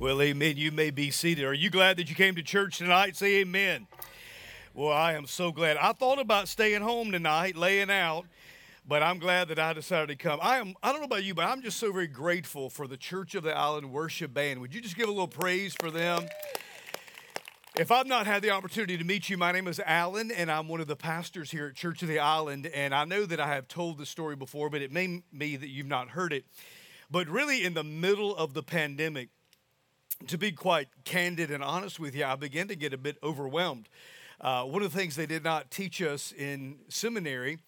Well, amen. You may be seated. Are you glad that you came to church tonight? Say amen. Well, I am so glad. I thought about staying home tonight, laying out, but I'm glad that I decided to come. I am I don't know about you, but I'm just so very grateful for the Church of the Island worship band. Would you just give a little praise for them? If I've not had the opportunity to meet you, my name is Alan, and I'm one of the pastors here at Church of the Island. And I know that I have told the story before, but it may be that you've not heard it. But really, in the middle of the pandemic, to be quite candid and honest with you, I began to get a bit overwhelmed. Uh, one of the things they did not teach us in seminary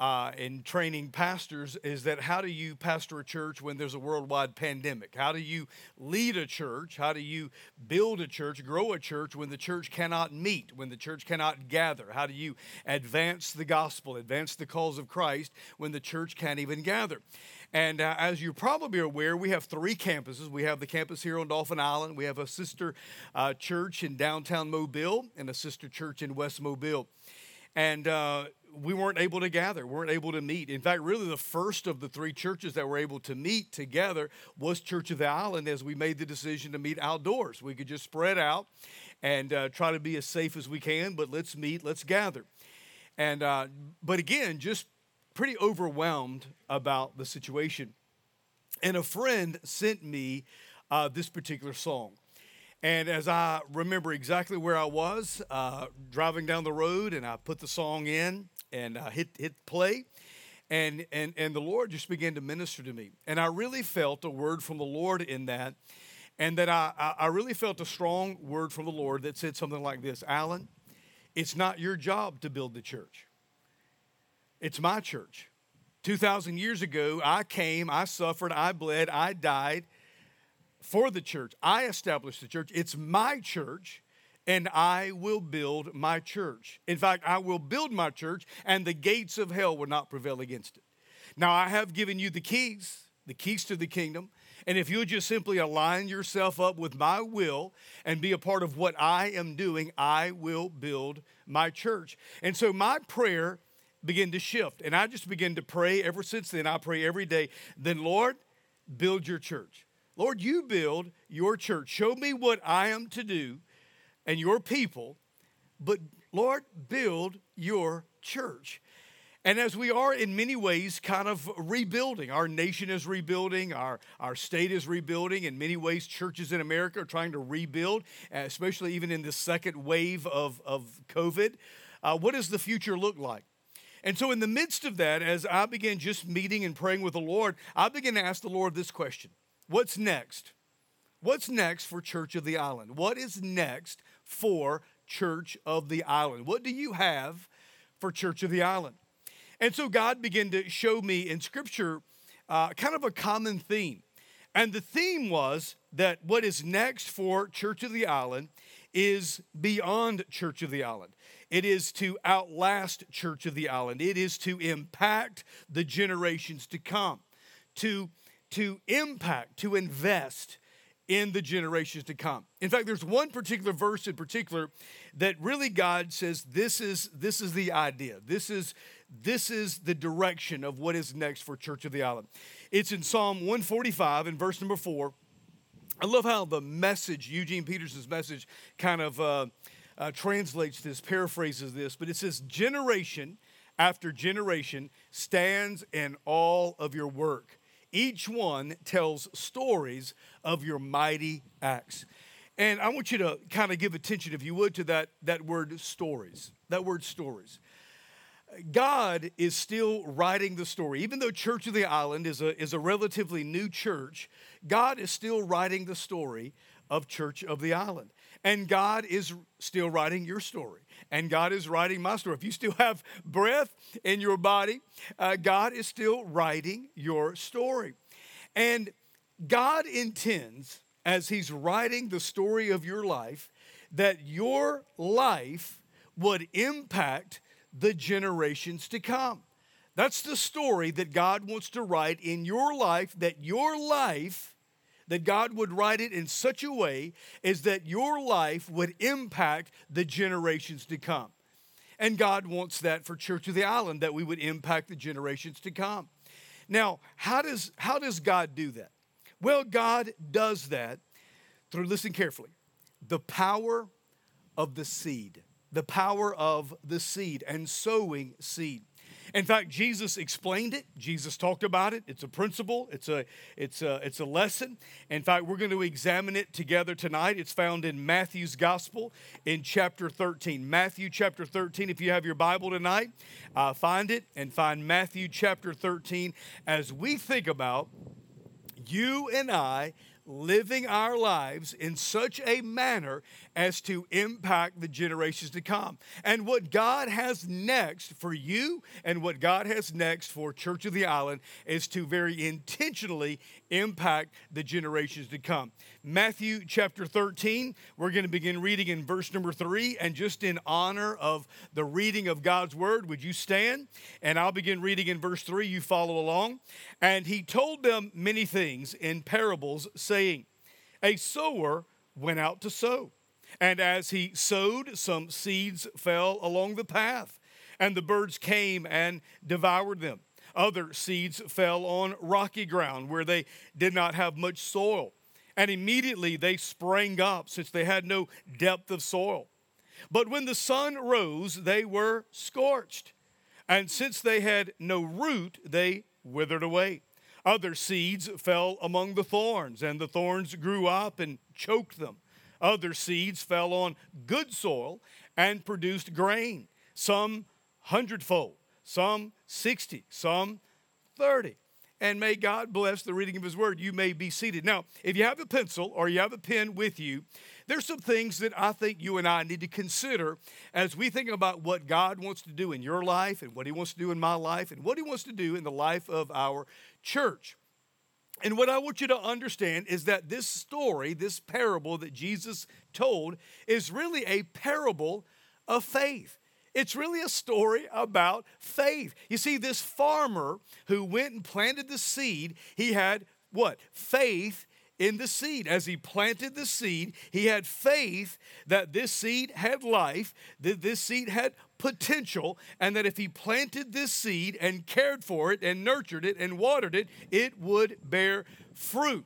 uh, in training pastors is that how do you pastor a church when there's a worldwide pandemic? How do you lead a church? How do you build a church, grow a church when the church cannot meet, when the church cannot gather? How do you advance the gospel, advance the cause of Christ when the church can't even gather? And uh, as you're probably aware, we have three campuses. We have the campus here on Dauphin Island, we have a sister uh, church in downtown Mobile, and a sister church in West Mobile. And uh, we weren't able to gather, weren't able to meet. In fact, really, the first of the three churches that were able to meet together was Church of the Island as we made the decision to meet outdoors. We could just spread out and uh, try to be as safe as we can, but let's meet, let's gather. And, uh, but again, just pretty overwhelmed about the situation. And a friend sent me uh, this particular song. And as I remember exactly where I was, uh, driving down the road, and I put the song in and uh, hit, hit play, and, and, and the Lord just began to minister to me. And I really felt a word from the Lord in that, and that I, I really felt a strong word from the Lord that said something like this Alan, it's not your job to build the church. It's my church. 2,000 years ago, I came, I suffered, I bled, I died for the church. I established the church. It's my church, and I will build my church. In fact, I will build my church, and the gates of hell will not prevail against it. Now, I have given you the keys, the keys to the kingdom. And if you'll just simply align yourself up with my will and be a part of what I am doing, I will build my church. And so, my prayer begin to shift. And I just begin to pray ever since then. I pray every day. Then, Lord, build your church. Lord, you build your church. Show me what I am to do and your people, but Lord, build your church. And as we are in many ways kind of rebuilding, our nation is rebuilding, our, our state is rebuilding. In many ways, churches in America are trying to rebuild, especially even in the second wave of, of COVID. Uh, what does the future look like? And so, in the midst of that, as I began just meeting and praying with the Lord, I began to ask the Lord this question What's next? What's next for Church of the Island? What is next for Church of the Island? What do you have for Church of the Island? And so, God began to show me in Scripture uh, kind of a common theme. And the theme was that what is next for Church of the Island is beyond Church of the Island. It is to outlast Church of the Island. It is to impact the generations to come, to, to impact, to invest in the generations to come. In fact, there's one particular verse in particular that really God says this is this is the idea. This is this is the direction of what is next for Church of the Island. It's in Psalm 145 in verse number 4. I love how the message, Eugene Peterson's message, kind of uh, uh, translates this, paraphrases this, but it says, Generation after generation stands in all of your work. Each one tells stories of your mighty acts. And I want you to kind of give attention, if you would, to that, that word stories. That word stories. God is still writing the story. Even though Church of the Island is a, is a relatively new church, God is still writing the story of Church of the Island. And God is still writing your story. And God is writing my story. If you still have breath in your body, uh, God is still writing your story. And God intends, as He's writing the story of your life, that your life would impact the generations to come. That's the story that God wants to write in your life, that your life that God would write it in such a way is that your life would impact the generations to come. And God wants that for Church of the Island, that we would impact the generations to come. Now, how does, how does God do that? Well, God does that through, listen carefully, the power of the seed, the power of the seed and sowing seed. In fact, Jesus explained it. Jesus talked about it. It's a principle. It's a it's a it's a lesson. In fact, we're going to examine it together tonight. It's found in Matthew's Gospel in chapter 13. Matthew chapter 13. If you have your Bible tonight, uh, find it and find Matthew chapter 13 as we think about you and I living our lives in such a manner as to impact the generations to come. And what God has next for you and what God has next for Church of the Island is to very intentionally impact the generations to come. Matthew chapter 13, we're going to begin reading in verse number 3 and just in honor of the reading of God's word, would you stand? And I'll begin reading in verse 3, you follow along. And he told them many things in parables saying, a sower went out to sow. And as he sowed, some seeds fell along the path, and the birds came and devoured them. Other seeds fell on rocky ground where they did not have much soil. And immediately they sprang up, since they had no depth of soil. But when the sun rose, they were scorched. And since they had no root, they withered away. Other seeds fell among the thorns, and the thorns grew up and choked them. Other seeds fell on good soil and produced grain, some hundredfold, some 60, some 30. And may God bless the reading of His Word. You may be seated. Now, if you have a pencil or you have a pen with you, there's some things that I think you and I need to consider as we think about what God wants to do in your life and what He wants to do in my life and what He wants to do in the life of our church. And what I want you to understand is that this story, this parable that Jesus told, is really a parable of faith. It's really a story about faith. You see, this farmer who went and planted the seed, he had what? Faith in the seed. As he planted the seed, he had faith that this seed had life, that this seed had potential, and that if he planted this seed and cared for it and nurtured it and watered it, it would bear fruit.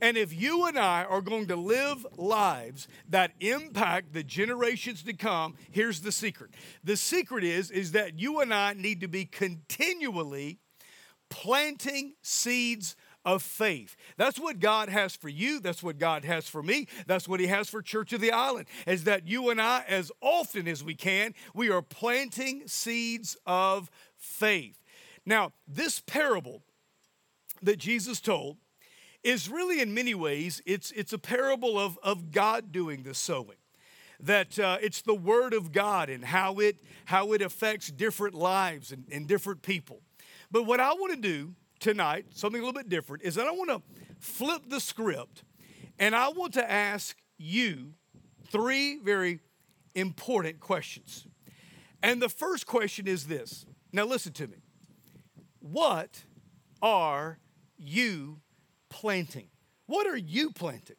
And if you and I are going to live lives that impact the generations to come, here's the secret. The secret is is that you and I need to be continually planting seeds of faith. That's what God has for you. That's what God has for me. That's what He has for Church of the Island, is that you and I, as often as we can, we are planting seeds of faith. Now, this parable that Jesus told is really, in many ways, it's, it's a parable of, of God doing the sowing that uh, it's the word of God and how it how it affects different lives and, and different people. But what I want to do tonight, something a little bit different, is that I want to flip the script and I want to ask you three very important questions. And the first question is this. Now, listen to me. What are you planting? What are you planting?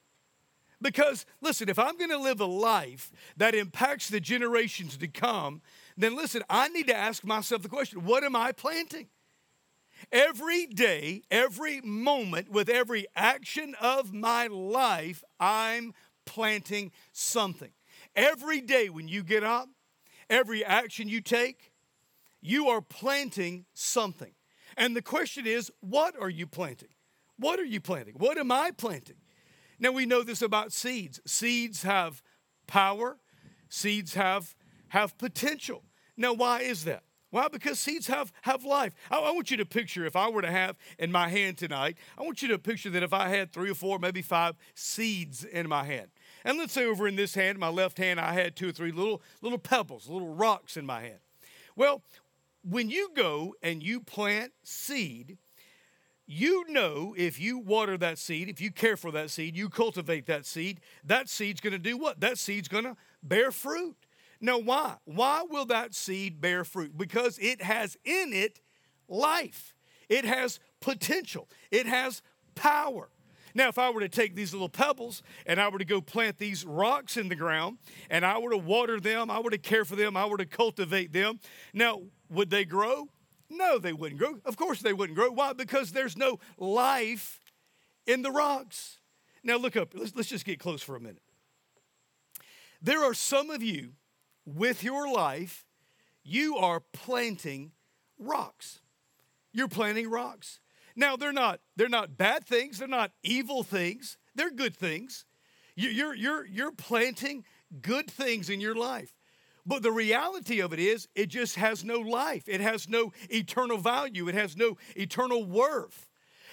Because, listen, if I'm going to live a life that impacts the generations to come, then listen, I need to ask myself the question what am I planting? Every day, every moment, with every action of my life, I'm planting something. Every day when you get up, every action you take, you are planting something. And the question is, what are you planting? What are you planting? What am I planting? Now we know this about seeds. Seeds have power, seeds have, have potential. Now, why is that? Why? Because seeds have, have life. I, I, want you to picture if I were to have in my hand tonight, I want you to picture that if I had three or four, maybe five seeds in my hand. And let's say over in this hand, my left hand, I had two or three little, little pebbles, little rocks in my hand. Well, when you go and you plant seed, you know if you water that seed, if you care for that seed, you cultivate that seed, that seed's going to do what? That seed's going to bear fruit. Now, why? Why will that seed bear fruit? Because it has in it life, it has potential, it has power. Now, if I were to take these little pebbles and I were to go plant these rocks in the ground and I were to water them, I were to care for them, I were to cultivate them, now, would they grow? No, they wouldn't grow. Of course, they wouldn't grow. Why? Because there's no life in the rocks. Now, look up. Let's, let's just get close for a minute. There are some of you with your life, you are planting rocks. You're planting rocks. Now, they're not, they're not bad things, they're not evil things, they're good things. You're, you're, you're planting good things in your life. But the reality of it is, it just has no life. It has no eternal value. It has no eternal worth.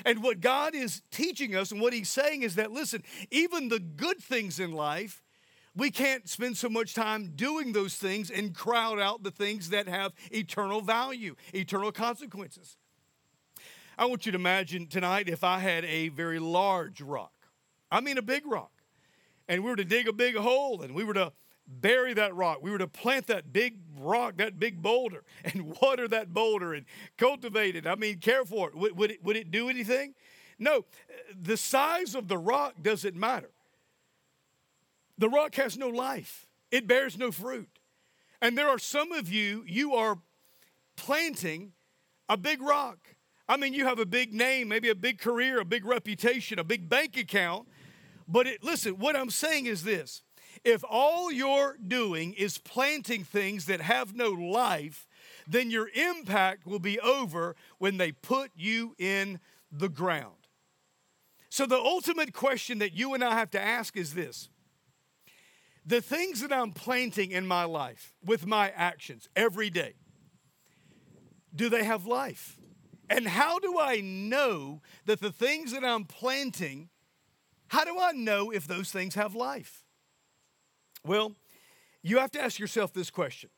And what God is teaching us and what He's saying is that, listen, even the good things in life, we can't spend so much time doing those things and crowd out the things that have eternal value, eternal consequences. I want you to imagine tonight if I had a very large rock, I mean a big rock, and we were to dig a big hole and we were to bury that rock. We were to plant that big rock, that big boulder, and water that boulder and cultivate it. I mean, care for it. Would, would it. would it do anything? No. The size of the rock doesn't matter. The rock has no life, it bears no fruit. And there are some of you, you are planting a big rock. I mean, you have a big name, maybe a big career, a big reputation, a big bank account. But it, listen, what I'm saying is this if all you're doing is planting things that have no life, then your impact will be over when they put you in the ground. So, the ultimate question that you and I have to ask is this The things that I'm planting in my life with my actions every day, do they have life? And how do I know that the things that I'm planting, how do I know if those things have life? Well, you have to ask yourself this question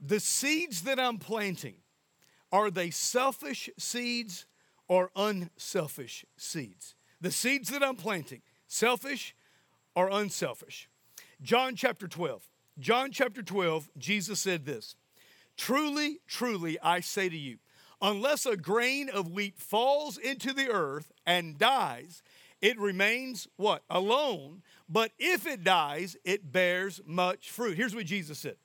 The seeds that I'm planting, are they selfish seeds or unselfish seeds? The seeds that I'm planting, selfish or unselfish? John chapter 12. John chapter 12, Jesus said this Truly, truly, I say to you, unless a grain of wheat falls into the earth and dies, it remains what? Alone. But if it dies, it bears much fruit. Here's what Jesus said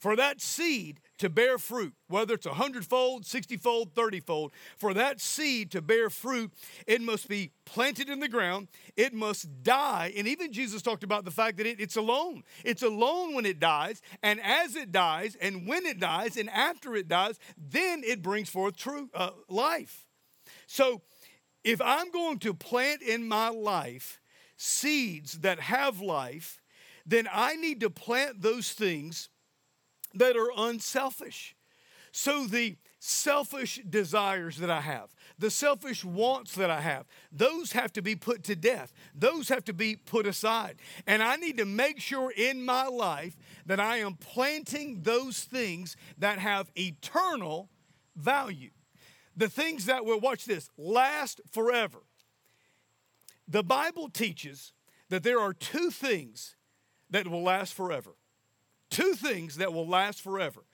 For that seed to bear fruit, whether it's a hundredfold, sixtyfold, thirtyfold, for that seed to bear fruit, it must be planted in the ground, it must die. And even Jesus talked about the fact that it, it's alone. It's alone when it dies, and as it dies, and when it dies, and after it dies, then it brings forth true uh, life. So, if I'm going to plant in my life seeds that have life, then I need to plant those things that are unselfish. So the selfish desires that I have, the selfish wants that I have, those have to be put to death. Those have to be put aside. And I need to make sure in my life that I am planting those things that have eternal value the things that will, watch this, last forever. The Bible teaches that there are two things that will last forever. Two things that will last forever.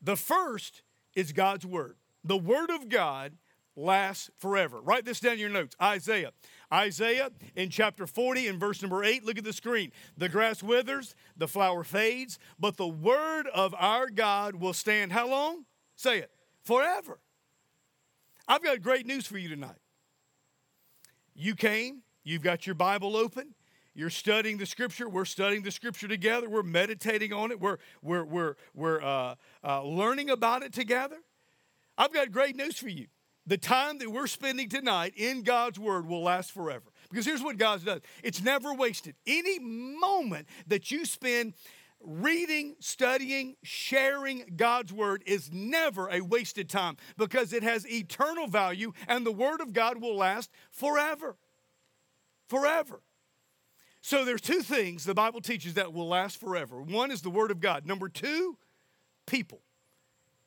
The first is God's Word. The Word of God lasts forever. Write this down in your notes Isaiah. Isaiah in chapter 40 and verse number 8, look at the screen. The grass withers, the flower fades, but the Word of our God will stand how long? Say it, forever. I've got great news for you tonight. You came, you've got your Bible open, you're studying the scripture. We're studying the scripture together. We're meditating on it. We're, we're, we're, we're uh, uh, learning about it together. I've got great news for you. The time that we're spending tonight in God's Word will last forever. Because here's what God does it's never wasted. Any moment that you spend reading, studying, sharing God's word is never a wasted time because it has eternal value and the word of God will last forever. Forever. So there's two things the Bible teaches that will last forever. One is the word of God. Number 2, people.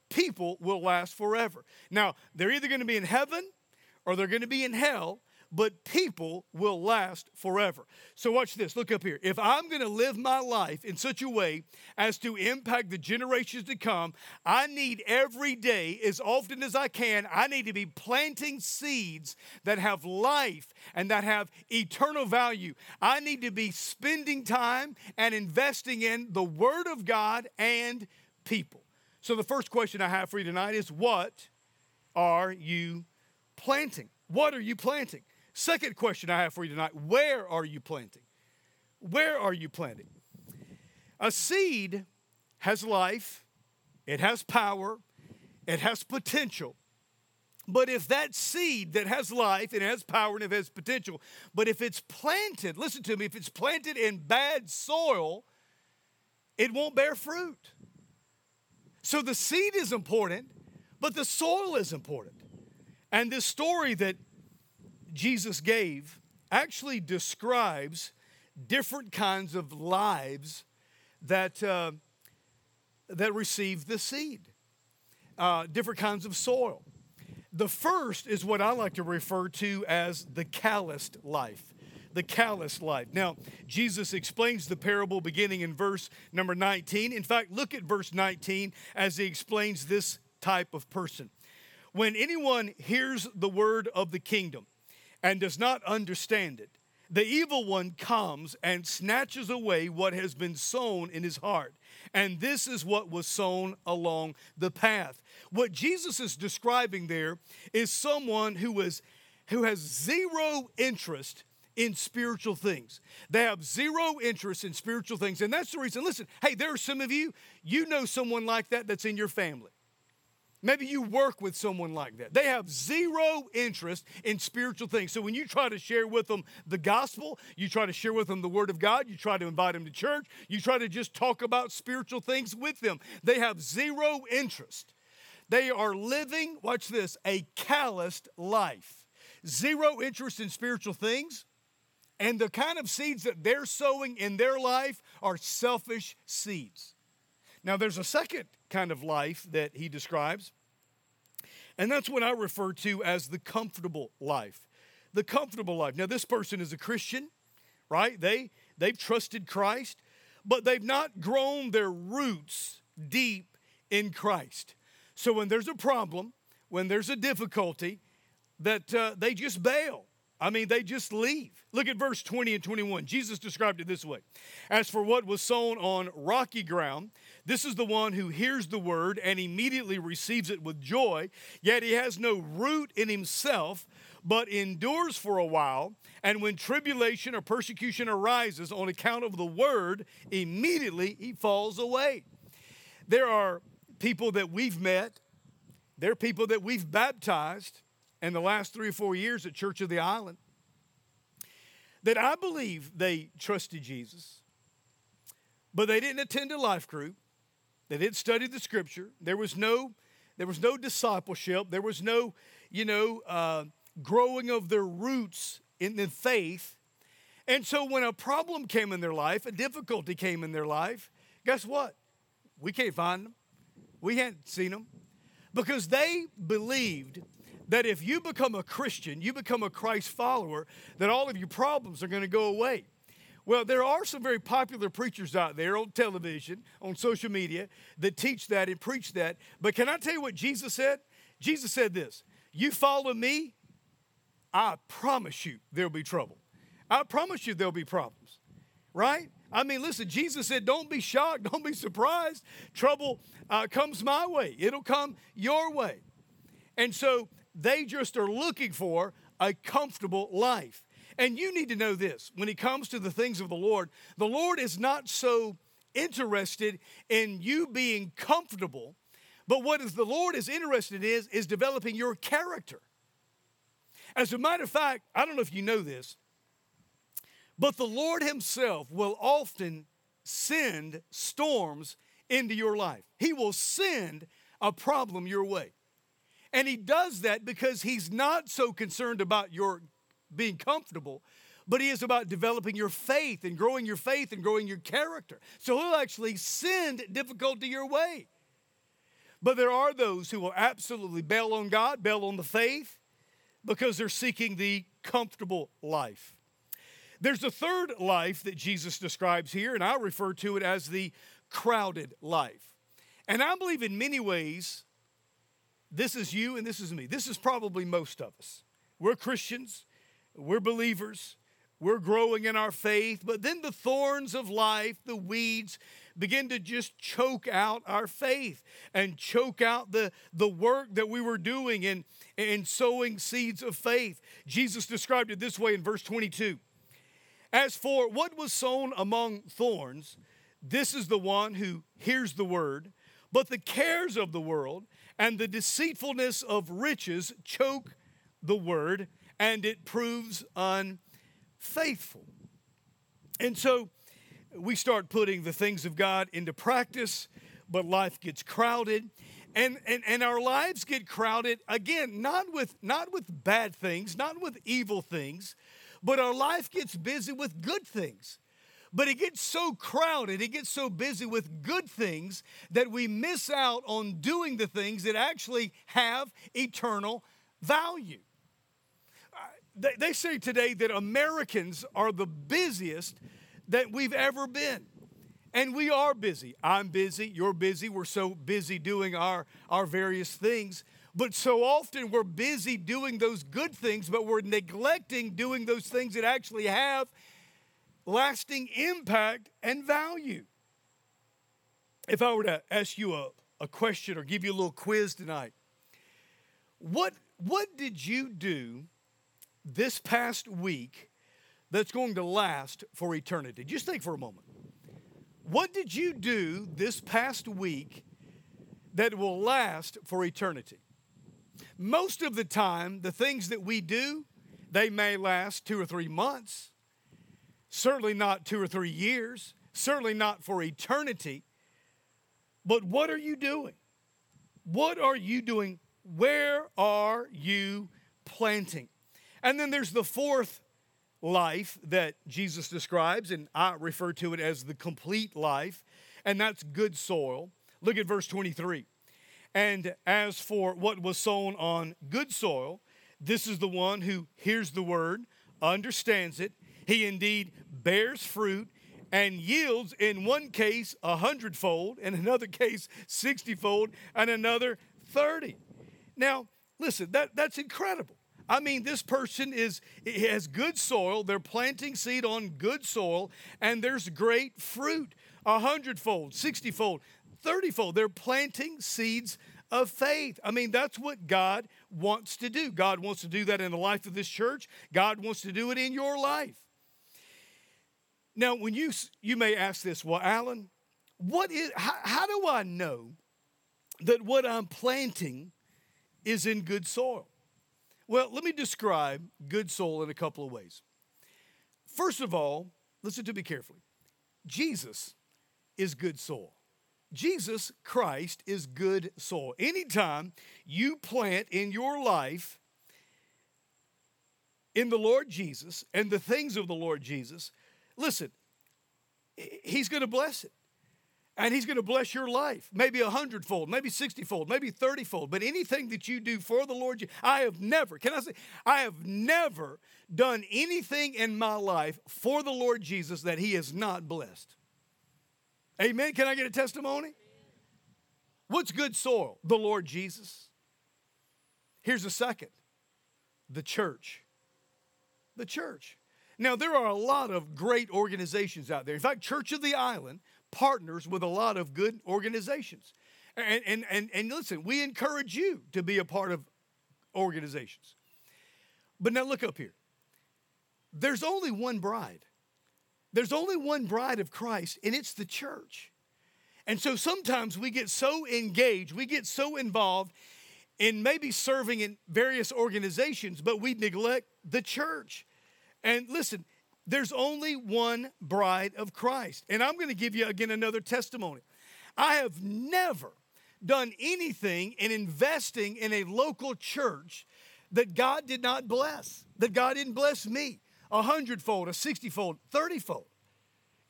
People will last forever. Now, they're either going to be in heaven or they're going to be in hell, but people will last forever. So, watch this. Look up here. If I'm going to live my life in such a way as to impact the generations to come, I need every day, as often as I can, I need to be planting seeds that have life and that have eternal value. I need to be spending time and investing in the Word of God and people. So, the first question I have for you tonight is what are you planting? What are you planting? Second question I have for you tonight where are you planting? Where are you planting? A seed has life, it has power, it has potential. But if that seed that has life and has power and it has potential, but if it's planted, listen to me, if it's planted in bad soil, it won't bear fruit. So the seed is important, but the soil is important. And this story that Jesus gave actually describes different kinds of lives that, uh, that receive the seed, uh, different kinds of soil. The first is what I like to refer to as the calloused life. The calloused life. Now, Jesus explains the parable beginning in verse number 19. In fact, look at verse 19 as he explains this type of person. When anyone hears the word of the kingdom and does not understand it, the evil one comes and snatches away what has been sown in his heart. And this is what was sown along the path. What Jesus is describing there is someone who is who has zero interest in spiritual things. They have zero interest in spiritual things. And that's the reason. Listen, hey, there are some of you, you know someone like that that's in your family. Maybe you work with someone like that. They have zero interest in spiritual things. So when you try to share with them the gospel, you try to share with them the word of God, you try to invite them to church, you try to just talk about spiritual things with them. They have zero interest. They are living, watch this, a calloused life. Zero interest in spiritual things. And the kind of seeds that they're sowing in their life are selfish seeds. Now, there's a second kind of life that he describes, and that's what I refer to as the comfortable life. The comfortable life. Now, this person is a Christian, right? They, they've trusted Christ, but they've not grown their roots deep in Christ. So when there's a problem, when there's a difficulty, that uh, they just bail. I mean, they just leave. Look at verse 20 and 21. Jesus described it this way As for what was sown on rocky ground, this is the one who hears the word and immediately receives it with joy, yet he has no root in himself, but endures for a while. And when tribulation or persecution arises on account of the word, immediately he falls away. There are people that we've met, there are people that we've baptized in the last three or four years at Church of the Island that I believe they trusted Jesus, but they didn't attend a life group. They didn't study the scripture. There was no, there was no discipleship. There was no, you know, uh, growing of their roots in the faith. And so when a problem came in their life, a difficulty came in their life, guess what? We can't find them. We hadn't seen them because they believed that if you become a Christian, you become a Christ follower, that all of your problems are going to go away. Well, there are some very popular preachers out there on television, on social media, that teach that and preach that. But can I tell you what Jesus said? Jesus said this You follow me, I promise you there'll be trouble. I promise you there'll be problems, right? I mean, listen, Jesus said, Don't be shocked, don't be surprised. Trouble uh, comes my way, it'll come your way. And so they just are looking for a comfortable life. And you need to know this when it comes to the things of the Lord, the Lord is not so interested in you being comfortable, but what is the Lord is interested in is, is developing your character. As a matter of fact, I don't know if you know this, but the Lord Himself will often send storms into your life. He will send a problem your way. And he does that because he's not so concerned about your being comfortable, but he is about developing your faith and growing your faith and growing your character. So he'll actually send difficulty your way. But there are those who will absolutely bail on God, bail on the faith, because they're seeking the comfortable life. There's a third life that Jesus describes here, and I refer to it as the crowded life. And I believe in many ways this is you and this is me. This is probably most of us. We're Christians, we're believers, we're growing in our faith, but then the thorns of life, the weeds, begin to just choke out our faith and choke out the, the work that we were doing in, and sowing seeds of faith. Jesus described it this way in verse 22 As for what was sown among thorns, this is the one who hears the word, but the cares of the world and the deceitfulness of riches choke the word, and it proves unfaithful. And so we start putting the things of God into practice, but life gets crowded. And, and, and our lives get crowded again, not with, not with bad things, not with evil things, but our life gets busy with good things. But it gets so crowded, it gets so busy with good things that we miss out on doing the things that actually have eternal value. Uh, they say today that Americans are the busiest that we've ever been. And we are busy. I'm busy, you're busy. We're so busy doing our, our various things. But so often we're busy doing those good things, but we're neglecting doing those things that actually have lasting impact and value. If I were to ask you a, a question or give you a little quiz tonight, what, what did you do this past week that's going to last for eternity? Just think for a moment. What did you do this past week that will last for eternity? Most of the time, the things that we do, they may last two or three months, certainly not two or three years, certainly not for eternity. But what are you doing? What are you doing? Where are you planting? And then there's the fourth life that Jesus describes, and I refer to it as the complete life, and that's good soil. Look at verse 23. And as for what was sown on good soil, this is the one who hears the word, understands it. He indeed bears fruit and yields in one case a hundredfold, in another case sixtyfold, and another thirty. Now, listen, that, that's incredible. I mean, this person is has good soil. They're planting seed on good soil, and there's great fruit, a hundredfold, sixtyfold, thirtyfold. They're planting seeds of faith. I mean, that's what God wants to do. God wants to do that in the life of this church. God wants to do it in your life. Now, when you you may ask this, well, Alan, what is how, how do I know that what I'm planting is in good soil? Well, let me describe good soil in a couple of ways. First of all, listen to me carefully. Jesus is good soil. Jesus Christ is good soil. Anytime you plant in your life in the Lord Jesus and the things of the Lord Jesus, listen, He's going to bless it and he's going to bless your life maybe a hundredfold maybe sixtyfold maybe thirtyfold but anything that you do for the lord i have never can i say i have never done anything in my life for the lord jesus that he has not blessed. Amen. Can i get a testimony? What's good soil? The lord jesus. Here's a second. The church. The church. Now there are a lot of great organizations out there. In fact church of the island partners with a lot of good organizations. And, and, and, and listen, we encourage you to be a part of organizations. But now look up here. There's only one bride. There's only one bride of Christ, and it's the church. And so sometimes we get so engaged, we get so involved in maybe serving in various organizations, but we neglect the church. And listen, there's only one bride of Christ. And I'm going to give you again another testimony. I have never done anything in investing in a local church that God did not bless, that God didn't bless me a hundredfold, a sixtyfold, thirtyfold,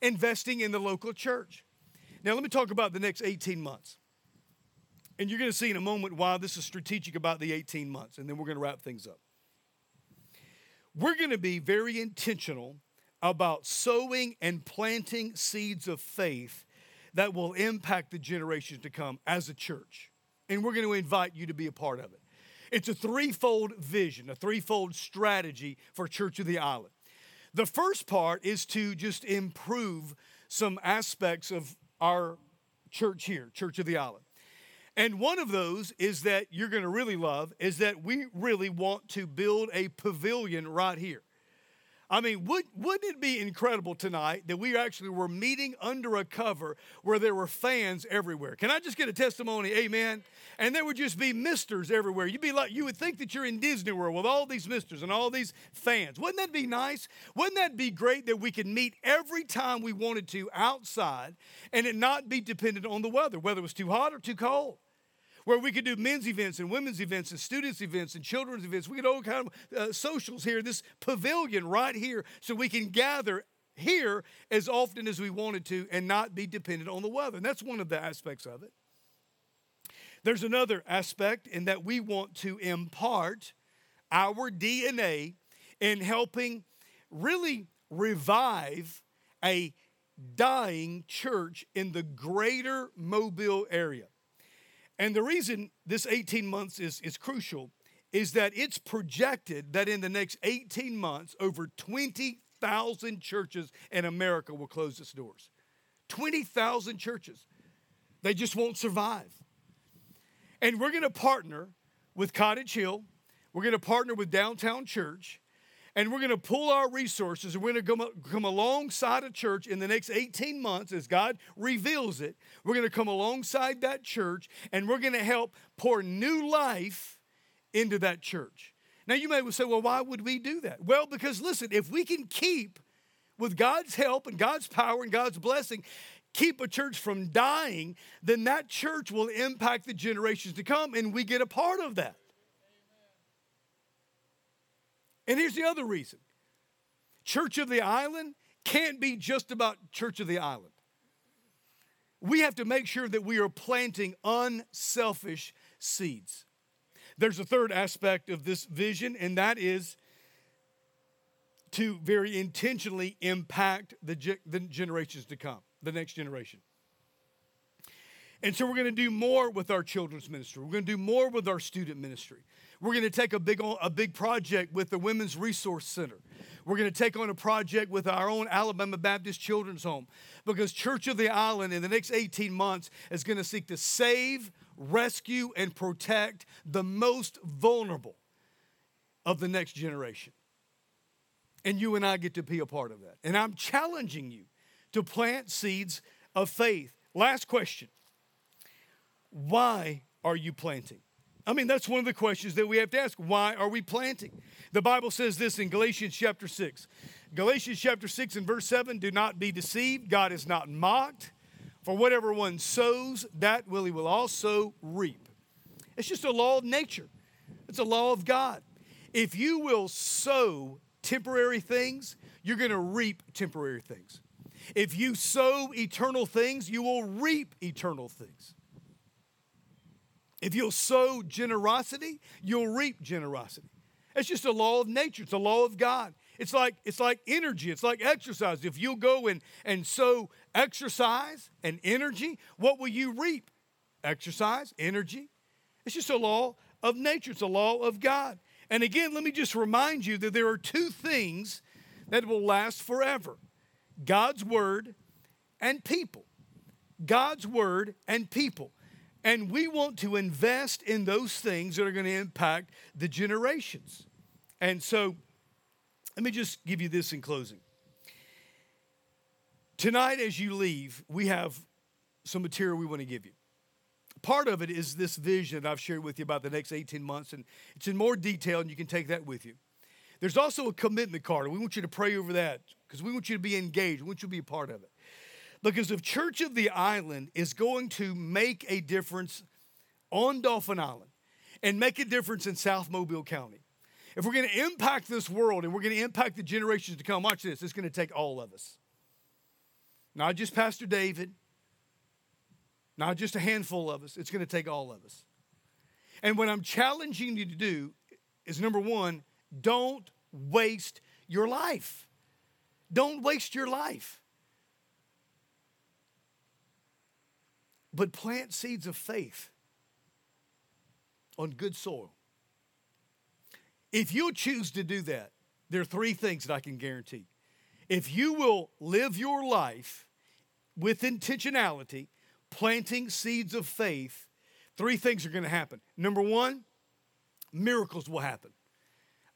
investing in the local church. Now, let me talk about the next 18 months. And you're going to see in a moment why this is strategic about the 18 months, and then we're going to wrap things up. We're going to be very intentional about sowing and planting seeds of faith that will impact the generations to come as a church. And we're going to invite you to be a part of it. It's a threefold vision, a threefold strategy for Church of the Island. The first part is to just improve some aspects of our church here, Church of the Island. And one of those is that you're going to really love is that we really want to build a pavilion right here. I mean, would, wouldn't it be incredible tonight that we actually were meeting under a cover where there were fans everywhere? Can I just get a testimony? Amen. And there would just be misters everywhere. You'd be like, you would think that you're in Disney World with all these misters and all these fans. Wouldn't that be nice? Wouldn't that be great that we could meet every time we wanted to outside and it not be dependent on the weather, whether it was too hot or too cold? Where we could do men's events and women's events and students events and children's events. We could all kind of uh, socials here, this pavilion right here, so we can gather here as often as we wanted to and not be dependent on the weather. And that's one of the aspects of it. There's another aspect in that we want to impart our DNA in helping really revive a dying church in the greater Mobile area. And the reason this 18 months is, is crucial is that it's projected that in the next 18 months, over 20,000 churches in America will close its doors. 20,000 churches. They just won't survive. And we're going to partner with Cottage Hill, we're going to partner with Downtown Church, and we're going to pull our resources and we're going to come, come alongside a church in the next 18 months as God reveals it. We're going to come alongside that church and we're going to help pour new life into that church. Now, you may say, well, why would we do that? Well, because listen, if we can keep, with God's help and God's power and God's blessing, keep a church from dying, then that church will impact the generations to come, and we get a part of that. And here's the other reason Church of the Island can't be just about Church of the Island. We have to make sure that we are planting unselfish seeds. There's a third aspect of this vision, and that is to very intentionally impact the, the generations to come, the next generation. And so we're going to do more with our children's ministry. We're going to do more with our student ministry. We're going to take a big, a big project with the Women's Resource Center. We're going to take on a project with our own Alabama Baptist Children's Home because Church of the Island in the next 18 months is going to seek to save, rescue, and protect the most vulnerable of the next generation. And you and I get to be a part of that. And I'm challenging you to plant seeds of faith. Last question Why are you planting? I mean, that's one of the questions that we have to ask. Why are we planting? The Bible says this in Galatians chapter 6. Galatians chapter 6 and verse 7 do not be deceived. God is not mocked. For whatever one sows, that will he will also reap. It's just a law of nature, it's a law of God. If you will sow temporary things, you're going to reap temporary things. If you sow eternal things, you will reap eternal things. If you'll sow generosity, you'll reap generosity. It's just a law of nature. It's a law of God. It's like it's like energy. It's like exercise. If you'll go and, and sow exercise and energy, what will you reap? Exercise, energy. It's just a law of nature. It's a law of God. And again, let me just remind you that there are two things that will last forever God's word and people. God's word and people. And we want to invest in those things that are going to impact the generations. And so, let me just give you this in closing. Tonight, as you leave, we have some material we want to give you. Part of it is this vision that I've shared with you about the next 18 months, and it's in more detail, and you can take that with you. There's also a commitment card. We want you to pray over that because we want you to be engaged. We want you to be a part of it. Because if Church of the Island is going to make a difference on Dauphin Island and make a difference in South Mobile County, if we're going to impact this world and we're going to impact the generations to come, watch this, it's going to take all of us. Not just Pastor David, not just a handful of us, it's going to take all of us. And what I'm challenging you to do is number one, don't waste your life. Don't waste your life. But plant seeds of faith on good soil. If you choose to do that, there are three things that I can guarantee. If you will live your life with intentionality, planting seeds of faith three things are going to happen. Number one, miracles will happen.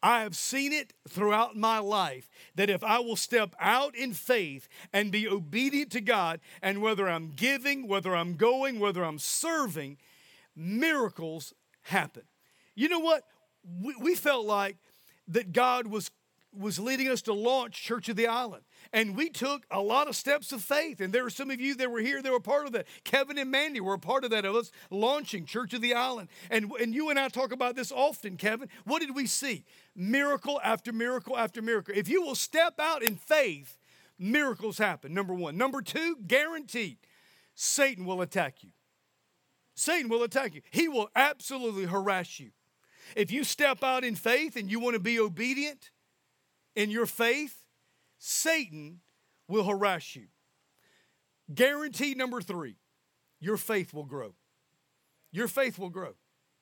I have seen it throughout my life that if I will step out in faith and be obedient to God, and whether I'm giving, whether I'm going, whether I'm serving, miracles happen. You know what? We, we felt like that God was, was leading us to launch Church of the Island. And we took a lot of steps of faith. And there were some of you that were here that were part of that. Kevin and Mandy were a part of that, of us launching Church of the Island. And, and you and I talk about this often, Kevin. What did we see? Miracle after miracle after miracle. If you will step out in faith, miracles happen. Number one. Number two, guaranteed, Satan will attack you. Satan will attack you. He will absolutely harass you. If you step out in faith and you want to be obedient in your faith, Satan will harass you. Guarantee number three your faith will grow. Your faith will grow.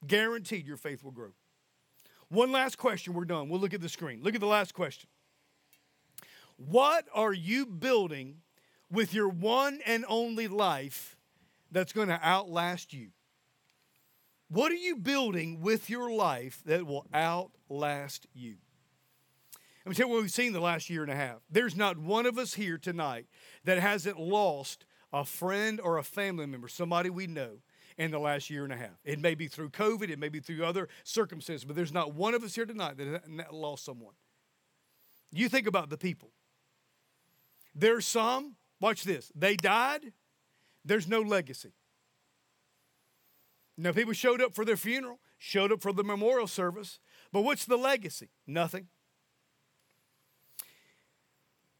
Guaranteed your faith will grow. One last question, we're done. We'll look at the screen. Look at the last question. What are you building with your one and only life that's going to outlast you? What are you building with your life that will outlast you? Me tell you what we've seen the last year and a half. There's not one of us here tonight that hasn't lost a friend or a family member, somebody we know, in the last year and a half. It may be through COVID, it may be through other circumstances, but there's not one of us here tonight that lost someone. You think about the people. There's some, watch this, they died, there's no legacy. Now, people showed up for their funeral, showed up for the memorial service, but what's the legacy? Nothing.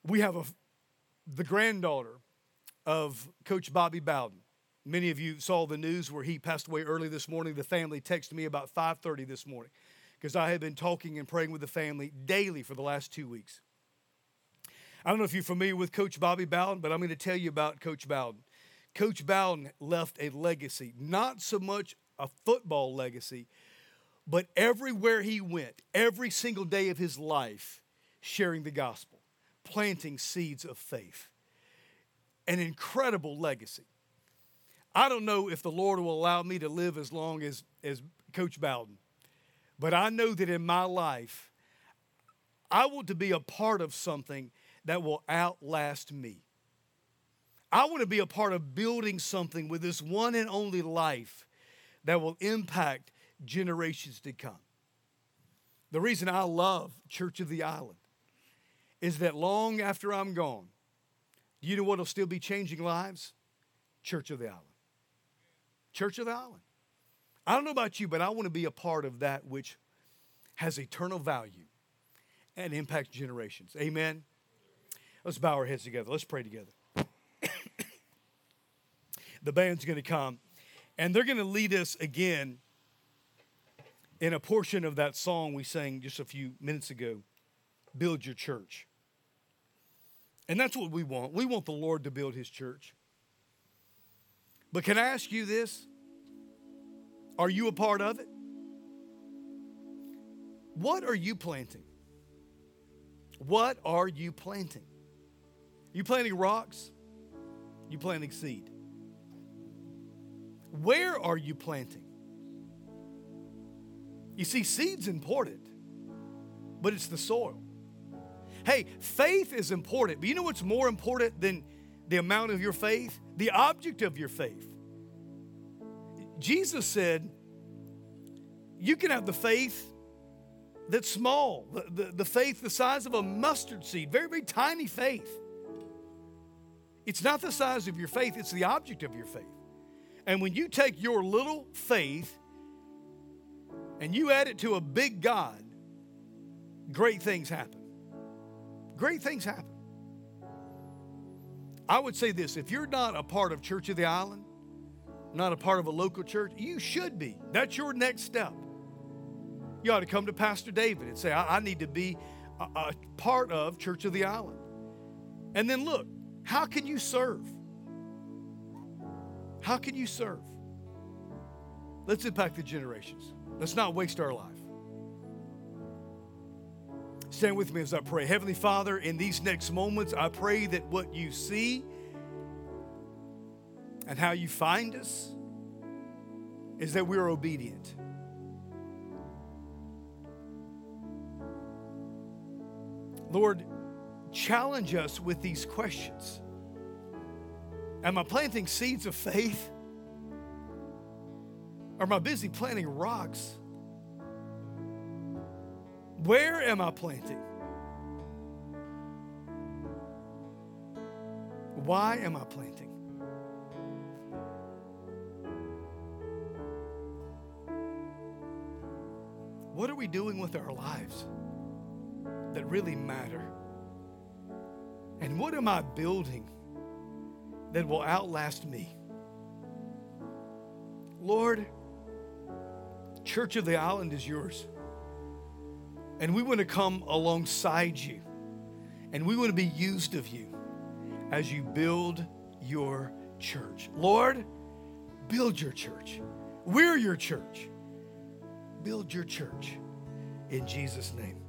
We have a, the granddaughter of Coach Bobby Bowden. Many of you saw the news where he passed away early this morning. The family texted me about 5:30 this morning because I had been talking and praying with the family daily for the last two weeks. I don't know if you're familiar with Coach Bobby Bowden, but I'm going to tell you about Coach Bowden. Coach Bowden left a legacy, not so much a football legacy, but everywhere he went, every single day of his life, sharing the gospel planting seeds of faith. An incredible legacy. I don't know if the Lord will allow me to live as long as, as Coach Bowden, but I know that in my life, I want to be a part of something that will outlast me. I want to be a part of building something with this one and only life that will impact generations to come. The reason I love Church of the Island is that long after I'm gone, you know what will still be changing lives? Church of the Island. Church of the Island. I don't know about you, but I want to be a part of that which has eternal value and impacts generations. Amen. Let's bow our heads together. Let's pray together. the band's going to come and they're going to lead us again in a portion of that song we sang just a few minutes ago Build Your Church. And that's what we want. We want the Lord to build his church. But can I ask you this? Are you a part of it? What are you planting? What are you planting? You planting rocks? You planting seed? Where are you planting? You see, seed's important, but it's the soil. Hey, faith is important, but you know what's more important than the amount of your faith? The object of your faith. Jesus said, You can have the faith that's small, the, the, the faith the size of a mustard seed, very, very tiny faith. It's not the size of your faith, it's the object of your faith. And when you take your little faith and you add it to a big God, great things happen great things happen. I would say this if you're not a part of Church of the Island, not a part of a local church, you should be. That's your next step. You ought to come to Pastor David and say, I, I need to be a, a part of Church of the Island. And then look, how can you serve? How can you serve? Let's impact the generations. Let's not waste our life. Stand with me as I pray. Heavenly Father, in these next moments, I pray that what you see and how you find us is that we're obedient. Lord, challenge us with these questions. Am I planting seeds of faith? Or am I busy planting rocks? Where am I planting? Why am I planting? What are we doing with our lives that really matter? And what am I building that will outlast me? Lord, Church of the Island is yours. And we want to come alongside you. And we want to be used of you as you build your church. Lord, build your church. We're your church. Build your church in Jesus' name.